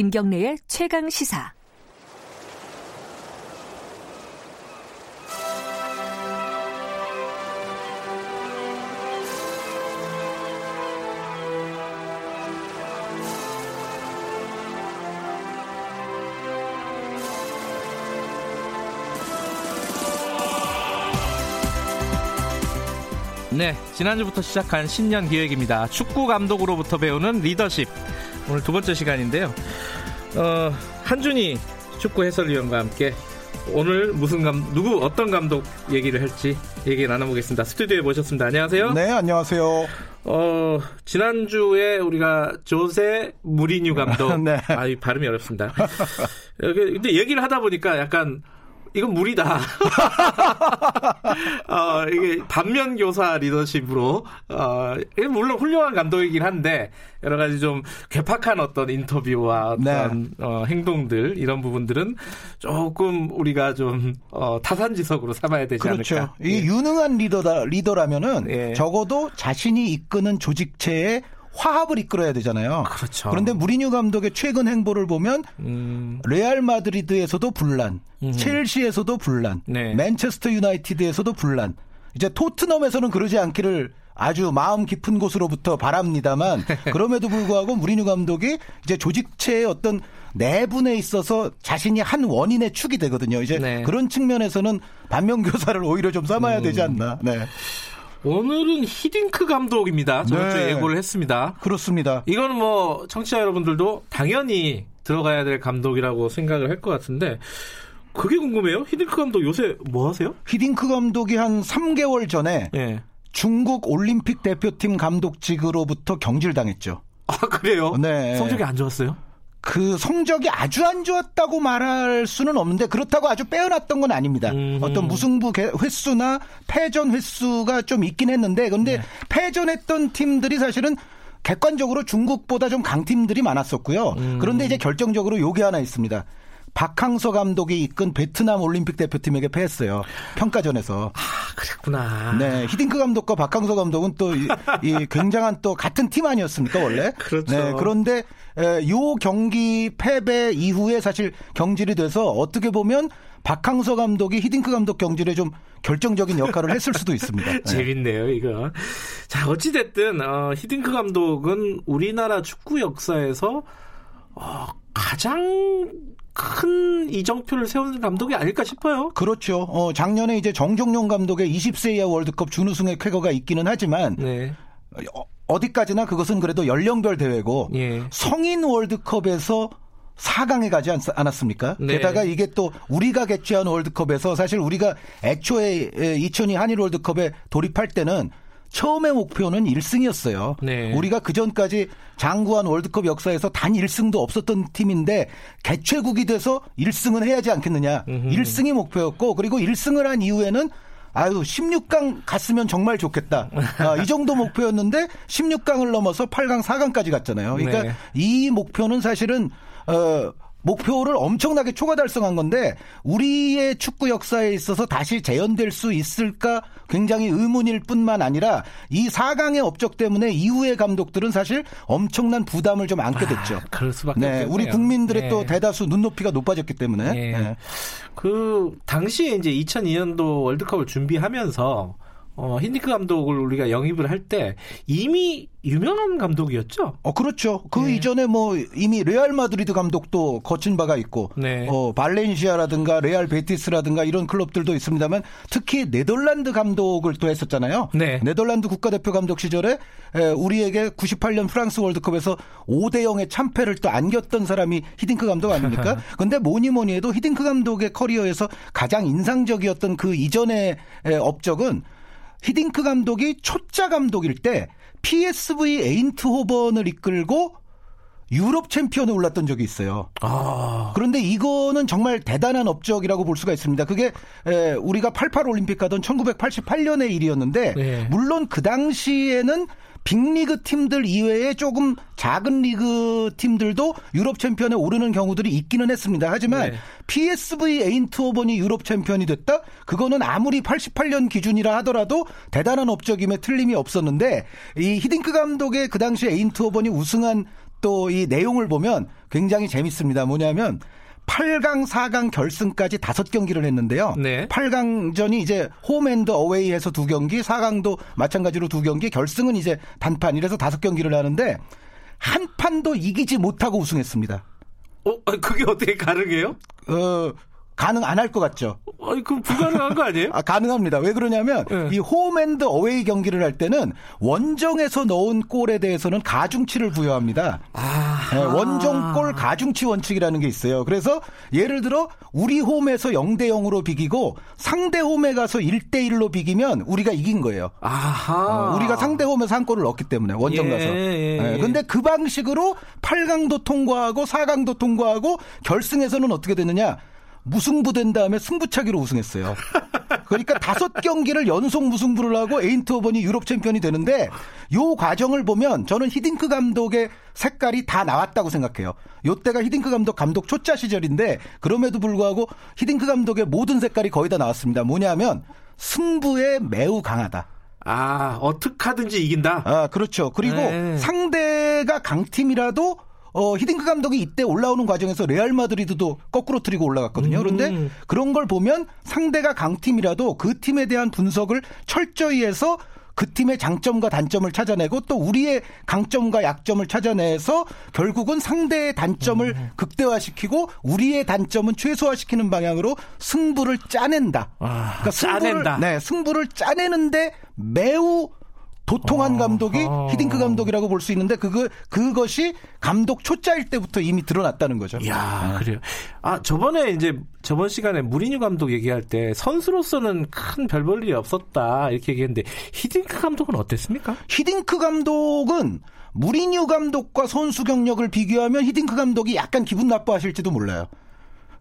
김경래의 최강 시사. 네, 지난주부터 시작한 신년 기획입니다. 축구 감독으로부터 배우는 리더십. 오늘 두 번째 시간인데요. 어, 한준희 축구 해설위원과 함께 오늘 무슨 감 누구 어떤 감독 얘기를 할지 얘기 나눠보겠습니다. 스튜디오에 모셨습니다. 안녕하세요. 네, 안녕하세요. 어, 지난주에 우리가 조세 무리뉴 감독. 네. 아, 이 발음이 어렵습니다. 근데 얘기를 하다 보니까 약간 이건 무리다. 어, 이게 반면 교사 리더십으로 어, 물론 훌륭한 감독이긴 한데 여러 가지 좀 괴팍한 어떤 인터뷰와 어떤 네. 어, 행동들 이런 부분들은 조금 우리가 좀 어, 타산지석으로 삼아야 되지 그렇죠. 않을까. 이 예. 유능한 리더다 리더라면은 예. 적어도 자신이 이끄는 조직체에 화합을 이끌어야 되잖아요. 그렇죠. 그런데 무리뉴 감독의 최근 행보를 보면 음, 레알 마드리드에서도 분란, 첼시에서도 분란, 네. 맨체스터 유나이티드에서도 분란. 이제 토트넘에서는 그러지 않기를 아주 마음 깊은 곳으로부터 바랍니다만 그럼에도 불구하고 무리뉴 감독이 이제 조직체의 어떤 내분에 있어서 자신이 한 원인의 축이 되거든요. 이제 네. 그런 측면에서는 반면교사를 오히려 좀 삼아야 음. 되지 않나. 네. 오늘은 히딩크 감독입니다. 저번 주에 네. 예고를 했습니다. 그렇습니다. 이거는 뭐 청취자 여러분들도 당연히 들어가야 될 감독이라고 생각을 할 것 같은데 그게 궁금해요. 히딩크 감독 요새 뭐 하세요? 히딩크 감독이 한 3개월 전에 예. 중국 올림픽 대표팀 감독직으로부터 경질당했죠. 아 그래요? 네. 성적이 안 좋았어요? 그 성적이 아주 안 좋았다고 말할 수는 없는데 그렇다고 아주 빼어났던 건 아닙니다. 음흠. 어떤 무승부 개- 횟수나 패전 횟수가 좀 있긴 했는데 근데 네. 패전했던 팀들이 사실은 객관적으로 중국보다 좀 강팀들이 많았었고요. 음. 그런데 이제 결정적으로 요게 하나 있습니다. 박항서 감독이 이끈 베트남 올림픽 대표팀에게 패했어요. 평가전에서. 아 그랬구나. 네, 히딩크 감독과 박항서 감독은 또 이, 이 굉장한 또 같은 팀 아니었습니까 원래? 그렇죠. 네, 그런데 에, 요 경기 패배 이후에 사실 경질이 돼서 어떻게 보면 박항서 감독이 히딩크 감독 경질에 좀 결정적인 역할을 했을 수도 있습니다. 네. 재밌네요, 이거. 자, 어찌됐든, 어, 히딩크 감독은 우리나라 축구 역사에서, 어, 가장 큰 이정표를 세우는 감독이 아닐까 싶어요. 그렇죠. 어, 작년에 이제 정종용 감독의 20세 이하 월드컵 준우승의 쾌거가 있기는 하지만 네. 어, 어디까지나 그것은 그래도 연령별 대회고 예. 성인 월드컵에서 4강에 가지 않, 않았습니까? 네. 게다가 이게 또 우리가 개최한 월드컵에서 사실 우리가 애초에 2002 한일 월드컵에 돌입할 때는 처음의 목표는 1승이었어요. 네. 우리가 그 전까지 장구한 월드컵 역사에서 단 1승도 없었던 팀인데 개최국이 돼서 1승은 해야지 않겠느냐. 1승이 목표였고 그리고 1승을 한 이후에는 아유 16강 갔으면 정말 좋겠다. 아, 이 정도 목표였는데 16강을 넘어서 8강, 4강까지 갔잖아요. 그러니까 네. 이 목표는 사실은 어 목표를 엄청나게 초과 달성한 건데 우리의 축구 역사에 있어서 다시 재현될 수 있을까 굉장히 의문일 뿐만 아니라 이 4강의 업적 때문에 이후의 감독들은 사실 엄청난 부담을 좀 안게 됐죠. 아, 그럴 수밖에 네, 없겠네요. 우리 국민들의 네. 또 대다수 눈높이가 높아졌기 때문에 예. 네. 그 당시에 이제 2002년도 월드컵을 준비하면서 어, 히딩크 감독을 우리가 영입을 할 때 이미 유명한 감독이었죠. 어 그렇죠. 그 네. 이전에 뭐 이미 레알 마드리드 감독도 거친 바가 있고 네. 어 발렌시아라든가 레알 베티스라든가 이런 클럽들도 있습니다만 특히 네덜란드 감독을 또 했었잖아요. 네. 네덜란드 국가대표 감독 시절에 에, 우리에게 98년 프랑스 월드컵에서 5대 0의 참패를 또 안겼던 사람이 히딩크 감독 아닙니까? 근데 뭐니 뭐니 해도 히딩크 감독의 커리어에서 가장 인상적이었던 그 이전의 에, 업적은 히딩크 감독이 초짜 감독일 때 PSV 에인트호번을 이끌고 유럽 챔피언에 올랐던 적이 있어요. 아, 그런데 이거는 정말 대단한 업적이라고 볼 수가 있습니다. 그게 에, 우리가 88 올림픽 가던 1988년의 일이었는데 네. 물론 그 당시에는 빅리그 팀들 이외에 조금 작은 리그 팀들도 유럽 챔피언에 오르는 경우들이 있기는 했습니다. 하지만 네. PSV 에인트호번이 유럽 챔피언이 됐다? 그거는 아무리 88년 기준이라 하더라도 대단한 업적임에 틀림이 없었는데 이 히딩크 감독의 그 당시 에인트호번이 우승한 또 이 내용을 보면 굉장히 재밌습니다. 뭐냐면 8강, 4강 결승까지 다섯 경기를 했는데요. 네. 8강전이 이제 홈앤드 어웨이에서 두 경기, 4강도 마찬가지로 두 경기, 결승은 이제 단판 이래서 다섯 경기를 하는데 한 판도 이기지 못하고 우승했습니다. 어, 그게 어떻게 가능해요? 어, 가능 안 할 것 같죠? 아니, 그럼 불가능한 거 아니에요? 아, 가능합니다. 왜 그러냐면 네. 이 홈앤드 어웨이 경기를 할 때는 원정에서 넣은 골에 대해서는 가중치를 부여합니다. 아. 네, 원정골 가중치 원칙이라는 게 있어요. 그래서 예를 들어 우리 홈에서 0대 0으로 비기고 상대 홈에 가서 1대 1로 비기면 우리가 이긴 거예요. 아하. 어, 우리가 상대 홈에서 한 골을 넣었기 때문에 원정 예, 가서. 예, 예. 근데 그 방식으로 8강도 통과하고 4강도 통과하고 결승에서는 어떻게 되느냐? 무승부 된 다음에 승부차기로 우승했어요. 그러니까 다섯 경기를 연속 무승부를 하고 에인트호번이 유럽 챔피언이 되는데 요 과정을 보면 저는 히딩크 감독의 색깔이 다 나왔다고 생각해요. 요때가 히딩크 감독 감독 초짜 시절인데 그럼에도 불구하고 히딩크 감독의 모든 색깔이 거의 다 나왔습니다. 뭐냐면 승부에 매우 강하다. 아, 어떻게 하든지 이긴다. 아, 그렇죠. 그리고 네. 상대가 강팀이라도 어, 히딩크 감독이 이때 올라오는 과정에서 레알 마드리드도 거꾸로 트리고 올라갔거든요. 음. 그런데 그런 걸 보면 상대가 강팀이라도 그 팀에 대한 분석을 철저히 해서 그 팀의 장점과 단점을 찾아내고 또 우리의 강점과 약점을 찾아내서 결국은 상대의 단점을 음. 극대화시키고 우리의 단점은 최소화시키는 방향으로 승부를 짜낸다. 아, 그러니까 승부를, 짜낸다. 네, 승부를 짜내는데 매우 도통한 감독이 어. 히딩크 감독이라고 볼 수 있는데 그거 그것이 감독 초짜일 때부터 이미 드러났다는 거죠. 이야, 그래요. 아, 저번에 이제 저번 시간에 무리뉴 감독 얘기할 때 선수로서는 큰 별 볼 일이 없었다 이렇게 얘기했는데 히딩크 감독은 어땠습니까? 히딩크 감독은 무리뉴 감독과 선수 경력을 비교하면 히딩크 감독이 약간 기분 나빠하실지도 몰라요.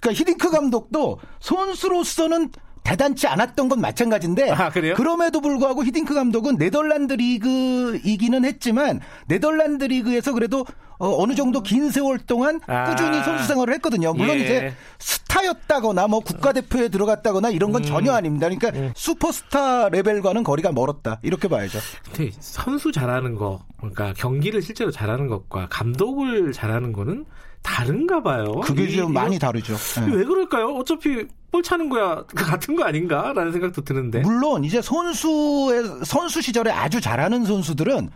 그러니까 히딩크 감독도 선수로서는 대단치 않았던 건 마찬가지인데 아, 그래요? 럼에도 불구하고 히딩크 감독은 네덜란드 리그이기는 했지만 네덜란드 리그에서 그래도 어, 느 정도 긴 세월 동안 아. 꾸준히 선수 생활을 했거든요. 물론 예. 이제 스타였다거나 뭐 국가대표에 들어갔다거나 이런 음. 건 전혀 아닙니다. 그러니까 슈퍼스타 레벨과는 거리가 멀었다. 이렇게 봐야죠. 근데 선수 잘하는 거, 그러니까 경기를 실제로 잘하는 것과 감독을 잘하는 거는 다른가 봐요. 그게 이- 좀 이거- 많이 다르죠. 예. 왜 그럴까요? 어차피 볼 차는 거야 같은 거 아닌가라는 생각도 드는데. 물론 이제 선수의 선수 시절에 아주 잘하는 선수들은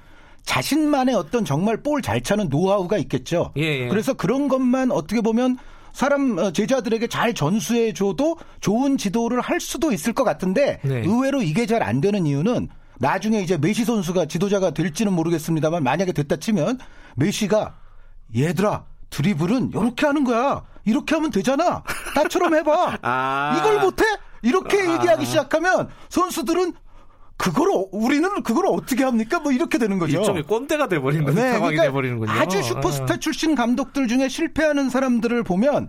자신만의 어떤 정말 볼 잘 차는 노하우가 있겠죠. 예, 예. 그래서 그런 것만 어떻게 보면 사람 어, 제자들에게 잘 전수해 줘도 좋은 지도를 할 수도 있을 것 같은데 네. 의외로 이게 잘 안 되는 이유는 나중에 이제 메시 선수가 지도자가 될지는 모르겠습니다만 만약에 됐다 치면 메시가 얘들아 드리블은 이렇게 하는 거야. 이렇게 하면 되잖아. 나처럼 해봐. 아. 이걸 못해? 이렇게 아. 얘기하기 시작하면 선수들은 그걸 어- 우리는 그걸 어떻게 합니까? 뭐 이렇게 되는 거죠. 일종의 꼰대가 돼버리는 네, 상황이 그러니까 돼버리는군요. 아주 슈퍼스타 아. 출신 감독들 중에 실패하는 사람들을 보면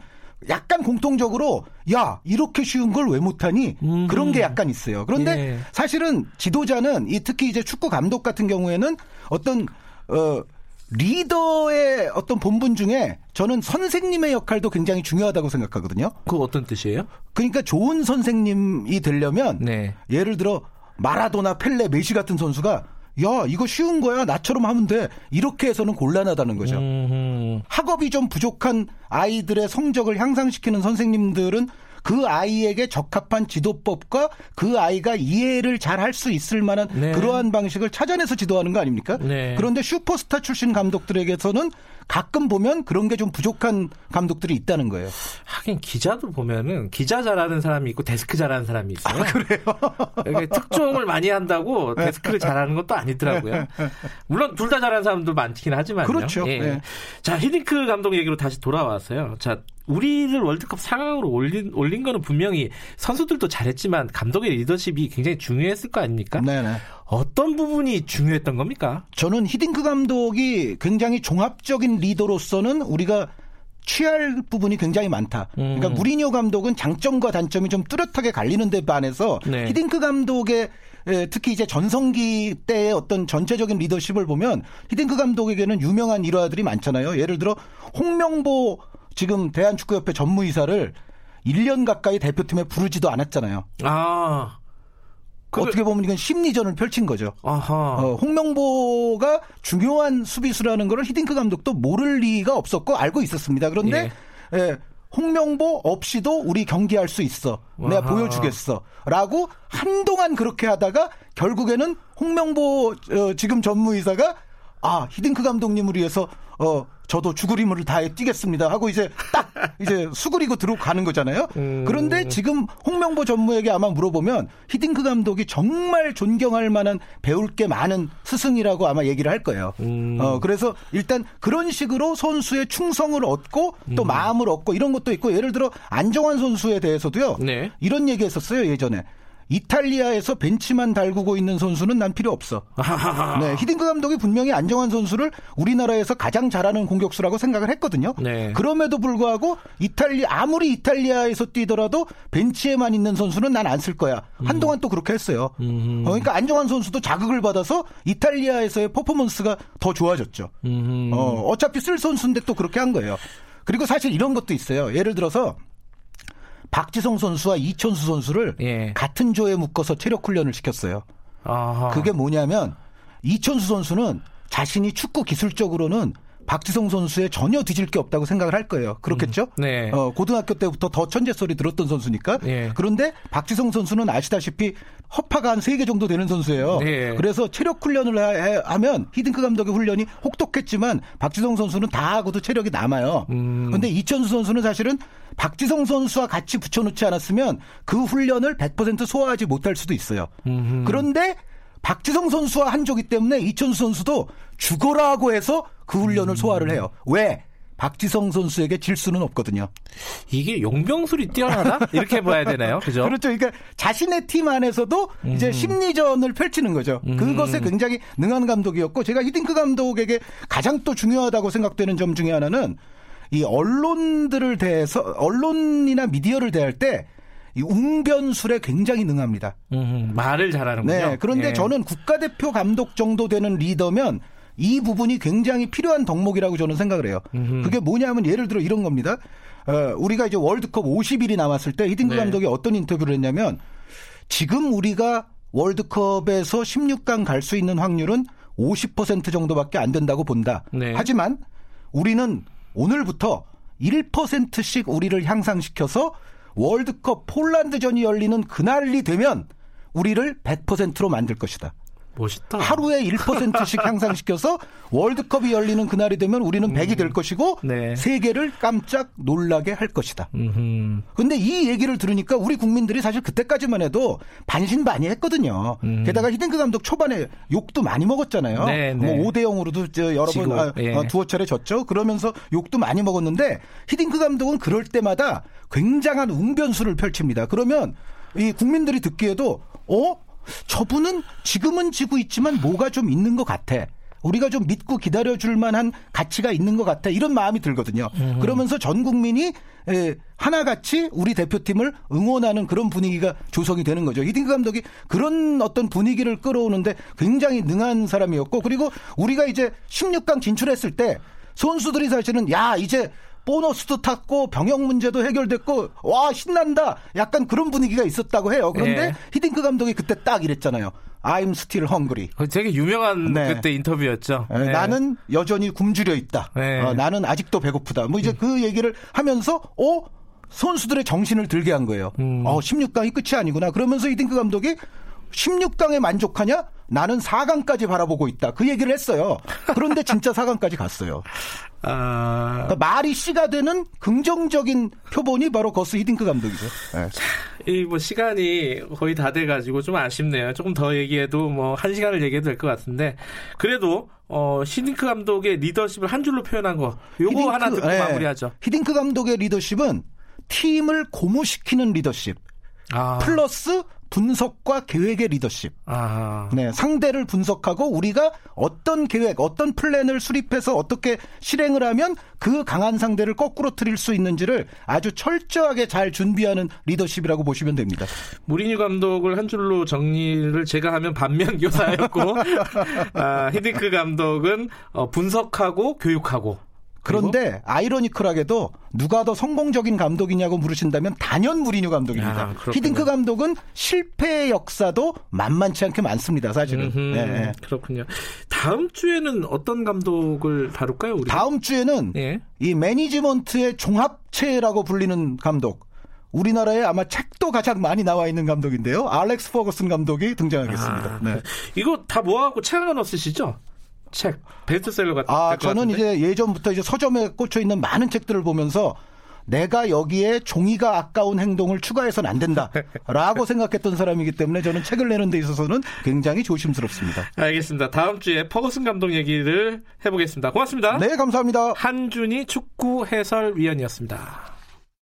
약간 공통적으로 야 이렇게 쉬운 걸 왜 못하니 음. 그런 게 약간 있어요. 그런데 예. 사실은 지도자는 이 특히 이제 축구 감독 같은 경우에는 어떤 어 리더의 어떤 본분 중에 저는 선생님의 역할도 굉장히 중요하다고 생각하거든요. 그거 어떤 뜻이에요? 그러니까 좋은 선생님이 되려면 네. 예를 들어 마라도나 펠레, 메시 같은 선수가 야 이거 쉬운 거야 나처럼 하면 돼 이렇게 해서는 곤란하다는 거죠. 음, 학업이 좀 부족한 아이들의 성적을 향상시키는 선생님들은 그 아이에게 적합한 지도법과 그 아이가 이해를 잘 할 수 있을 만한 네. 그러한 방식을 찾아내서 지도하는 거 아닙니까? 네. 그런데 슈퍼스타 출신 감독들에게서는 가끔 보면 그런 게 좀 부족한 감독들이 있다는 거예요. 하긴 기자도 보면은 기자 잘하는 사람이 있고 데스크 잘하는 사람이 있어요. 그래요? 특종을 많이 한다고 데스크를 잘하는 것도 아니더라고요. 물론 둘 다 잘하는 사람도 많긴 하지만요. 그렇죠. 예. 네. 자 히딩크 감독 얘기로 다시 돌아왔어요. 자 우리를 월드컵 상황으로 올린 올린 거는 분명히 선수들도 잘했지만 감독의 리더십이 굉장히 중요했을 거 아닙니까? 네네. 어떤 부분이 중요했던 겁니까? 저는 히딩크 감독이 굉장히 종합적인 리더로서는 우리가 취할 부분이 굉장히 많다. 그러니까 음. 무리뉴 감독은 장점과 단점이 좀 뚜렷하게 갈리는 데 반해서 네. 히딩크 감독의 에, 특히 이제 전성기 때의 어떤 전체적인 리더십을 보면 히딩크 감독에게는 유명한 일화들이 많잖아요. 예를 들어 홍명보 지금 대한축구협회 전무이사를 1년 가까이 대표팀에 부르지도 않았잖아요. 아 그게- 어떻게 보면 이건 심리전을 펼친 거죠. 어, 홍명보 홍명보가 중요한 수비수라는 것을 히딩크 감독도 모를 리가 없었고 알고 있었습니다. 그런데 예. 예, 홍명보 없이도 우리 경기할 수 있어. 내가 아하. 보여주겠어. 라고 한동안 그렇게 하다가 결국에는 홍명보 어, 지금 전무이사가 아, 히딩크 감독님을 위해서 어 저도 죽을 힘을 다해 뛰겠습니다 하고 이제 딱 이제 수그리고 들어가는 거잖아요. 음. 그런데 지금 홍명보 전무에게 아마 물어보면 히딩크 감독이 정말 존경할 만한 배울 게 많은 스승이라고 아마 얘기를 할 거예요. 음. 어 그래서 일단 그런 식으로 선수의 충성을 얻고 또 음. 마음을 얻고 이런 것도 있고 예를 들어 안정환 선수에 대해서도요. 네. 이런 얘기 했었어요 예전에. 이탈리아에서 벤치만 달구고 있는 선수는 난 필요 없어. 네, 히딩크 감독이 분명히 안정환 선수를 우리나라에서 가장 잘하는 공격수라고 생각을 했거든요. 네. 그럼에도 불구하고 이탈리 아무리 이탈리아에서 뛰더라도 bench에만 있는 선수는 난 안 쓸 거야. 한동안 또 그렇게 했어요. 음. 어, 그러니까 안정환 선수도 자극을 받아서 이탈리아에서의 퍼포먼스가 더 좋아졌죠. 음. 어, 어차피 쓸 선수인데 또 그렇게 한 거예요. 그리고 사실 이런 것도 있어요. 예를 들어서 박지성 선수와 이천수 선수를 예. 같은 조에 묶어서 체력 훈련을 시켰어요. 아하. 그게 뭐냐면 이천수 선수는 자신이 축구 기술적으로는 박지성 선수에 전혀 뒤질 게 없다고 생각을 할 거예요. 그렇겠죠? 네. 어, 고등학교 때부터 더 천재 소리 들었던 선수니까. 예. 그런데 박지성 선수는 아시다시피 허파가 한 3개 정도 되는 선수예요. 네. 그래서 체력 훈련을 해- 하면 히딩크 감독의 훈련이 혹독했지만 박지성 선수는 다 하고도 체력이 남아요. 음. 그런데 이천수 선수는 사실은 박지성 선수와 같이 붙여놓지 않았으면 그 훈련을 100% 소화하지 못할 수도 있어요. 음흠. 그런데 박지성 선수와 한조기 때문에 이천수 선수도 죽어라고 해서 그 훈련을 소화를 해요. 왜? 박지성 선수에게 질 수는 없거든요. 이게 용병술이 뛰어나다? 이렇게 봐야 되나요? 그죠? 그렇죠. 그러니까 자신의 팀 안에서도 이제 심리전을 펼치는 거죠. 그것에 굉장히 능한 감독이었고 제가 히딩크 감독에게 가장 또 중요하다고 생각되는 점 중에 하나는 이 언론들을 대해서 언론이나 미디어를 대할 때 이 웅변술에 굉장히 능합니다. 음, 말을 잘하는군요. 네. 그런데 예. 저는 국가대표 감독 정도 되는 리더면 이 부분이 굉장히 필요한 덕목이라고 저는 생각을 해요. 그게 뭐냐면 예를 들어 이런 겁니다. 어, 우리가 이제 월드컵 50일이 남았을 때 히딩크 네. 감독이 어떤 인터뷰를 했냐면 지금 우리가 월드컵에서 16강 갈 수 있는 확률은 50% 정도밖에 안 된다고 본다. 네. 하지만 우리는 오늘부터 1%씩 우리를 향상시켜서 월드컵 폴란드전이 열리는 그날이 되면 우리를 100%로 만들 것이다. 멋있다. 하루에 1%씩 향상시켜서 월드컵이 열리는 그날이 되면 우리는 100이 될 것이고 네. 세계를 깜짝 놀라게 할 것이다. 음흠. 근데 이 얘기를 들으니까 우리 국민들이 사실 그때까지만 해도 반신반의했거든요. 게다가 히딩크 감독 초반에 욕도 많이 먹었잖아요. 음. 네, 뭐 네. 5대 0으로도 여러 번 지고, 아, 예. 어, 두어 차례 졌죠. 그러면서 욕도 많이 먹었는데 히딩크 감독은 그럴 때마다 굉장한 웅변수를 펼칩니다. 그러면 이 국민들이 듣기에도 어 저분은 지금은 지고 있지만 뭐가 좀 있는 것 같아. 우리가 좀 믿고 기다려줄 만한 가치가 있는 것 같아. 이런 마음이 들거든요. 그러면서 전 국민이 에, 하나같이 우리 대표팀을 응원하는 그런 분위기가 조성이 되는 거죠. 히딩크 감독이 그런 어떤 분위기를 끌어오는데 굉장히 능한 사람이었고 그리고 우리가 이제 16강 진출했을 때 선수들이 사실은 야 이제 보너스도 탔고 병역 문제도 해결됐고 와 신난다 약간 그런 분위기가 있었다고 해요. 그런데 예. 히딩크 감독이 그때 딱 이랬잖아요. I'm still hungry. 그 되게 유명한 네. 그때 인터뷰였죠. 에, 네. 나는 여전히 굶주려 있다. 네. 어, 나는 아직도 배고프다. 뭐 이제 그 얘기를 하면서 어 선수들의 정신을 들게 한 거예요. 음. 어 16강이 끝이 아니구나. 그러면서 히딩크 감독이 16강에 만족하냐? 나는 4강까지 바라보고 있다. 그 얘기를 했어요. 그런데 진짜 4강까지 갔어요. 아, 그러니까 말이 씨가 되는 긍정적인 표본이 바로 거스 히딩크 감독이죠. 네. 이뭐 시간이 거의 다 돼가지고 좀 아쉽네요. 조금 더 얘기해도 뭐 한 시간을 얘기해도 될 것 같은데 그래도 어 히딩크 감독의 리더십을 한 줄로 표현한 거 요거 히딩크, 하나 듣고 예. 마무리하죠. 히딩크 감독의 리더십은 팀을 고무시키는 리더십 아, 플러스 분석과 계획의 리더십. 아, 네, 상대를 분석하고 우리가 어떤 계획, 어떤 플랜을 수립해서 어떻게 실행을 하면 그 강한 상대를 거꾸러뜨릴 수 있는지를 아주 철저하게 잘 준비하는 리더십이라고 보시면 됩니다. 무리뉴 감독을 한 줄로 정리를 제가 하면 반면 교사였고 아, 히딩크 감독은 어, 분석하고 교육하고 그런데 아이러니컬하게도 누가 더 성공적인 감독이냐고 물으신다면 단연 무리뉴 감독입니다. 아. 히딩크 감독은 실패의 역사도 만만치 않게 많습니다. 사실은. 음흠, 예, 예. 그렇군요. 다음 주에는 어떤 감독을 다룰까요? 우리 다음 주에는 예. 이 매니지먼트의 종합체라고 불리는 감독. 우리나라에 아마 책도 가장 많이 나와 있는 감독인데요. 알렉스 퍼거슨 감독이 등장하겠습니다. 아, 네. 이거 다 모아갖고 책 하나 쓰시죠? 책 베스트셀러 같은. 아, 저는 같은데? 이제 예전부터 이제 서점에 꽂혀 있는 많은 책들을 보면서 내가 여기에 종이가 아까운 행동을 추가해서는 안 된다라고 생각했던 사람이기 때문에 저는 책을 내는 데 있어서는 굉장히 조심스럽습니다. 알겠습니다. 다음 주에 퍼거슨 감독 얘기를 해보겠습니다. 고맙습니다. 네, 감사합니다. 한준희 축구 해설위원이었습니다.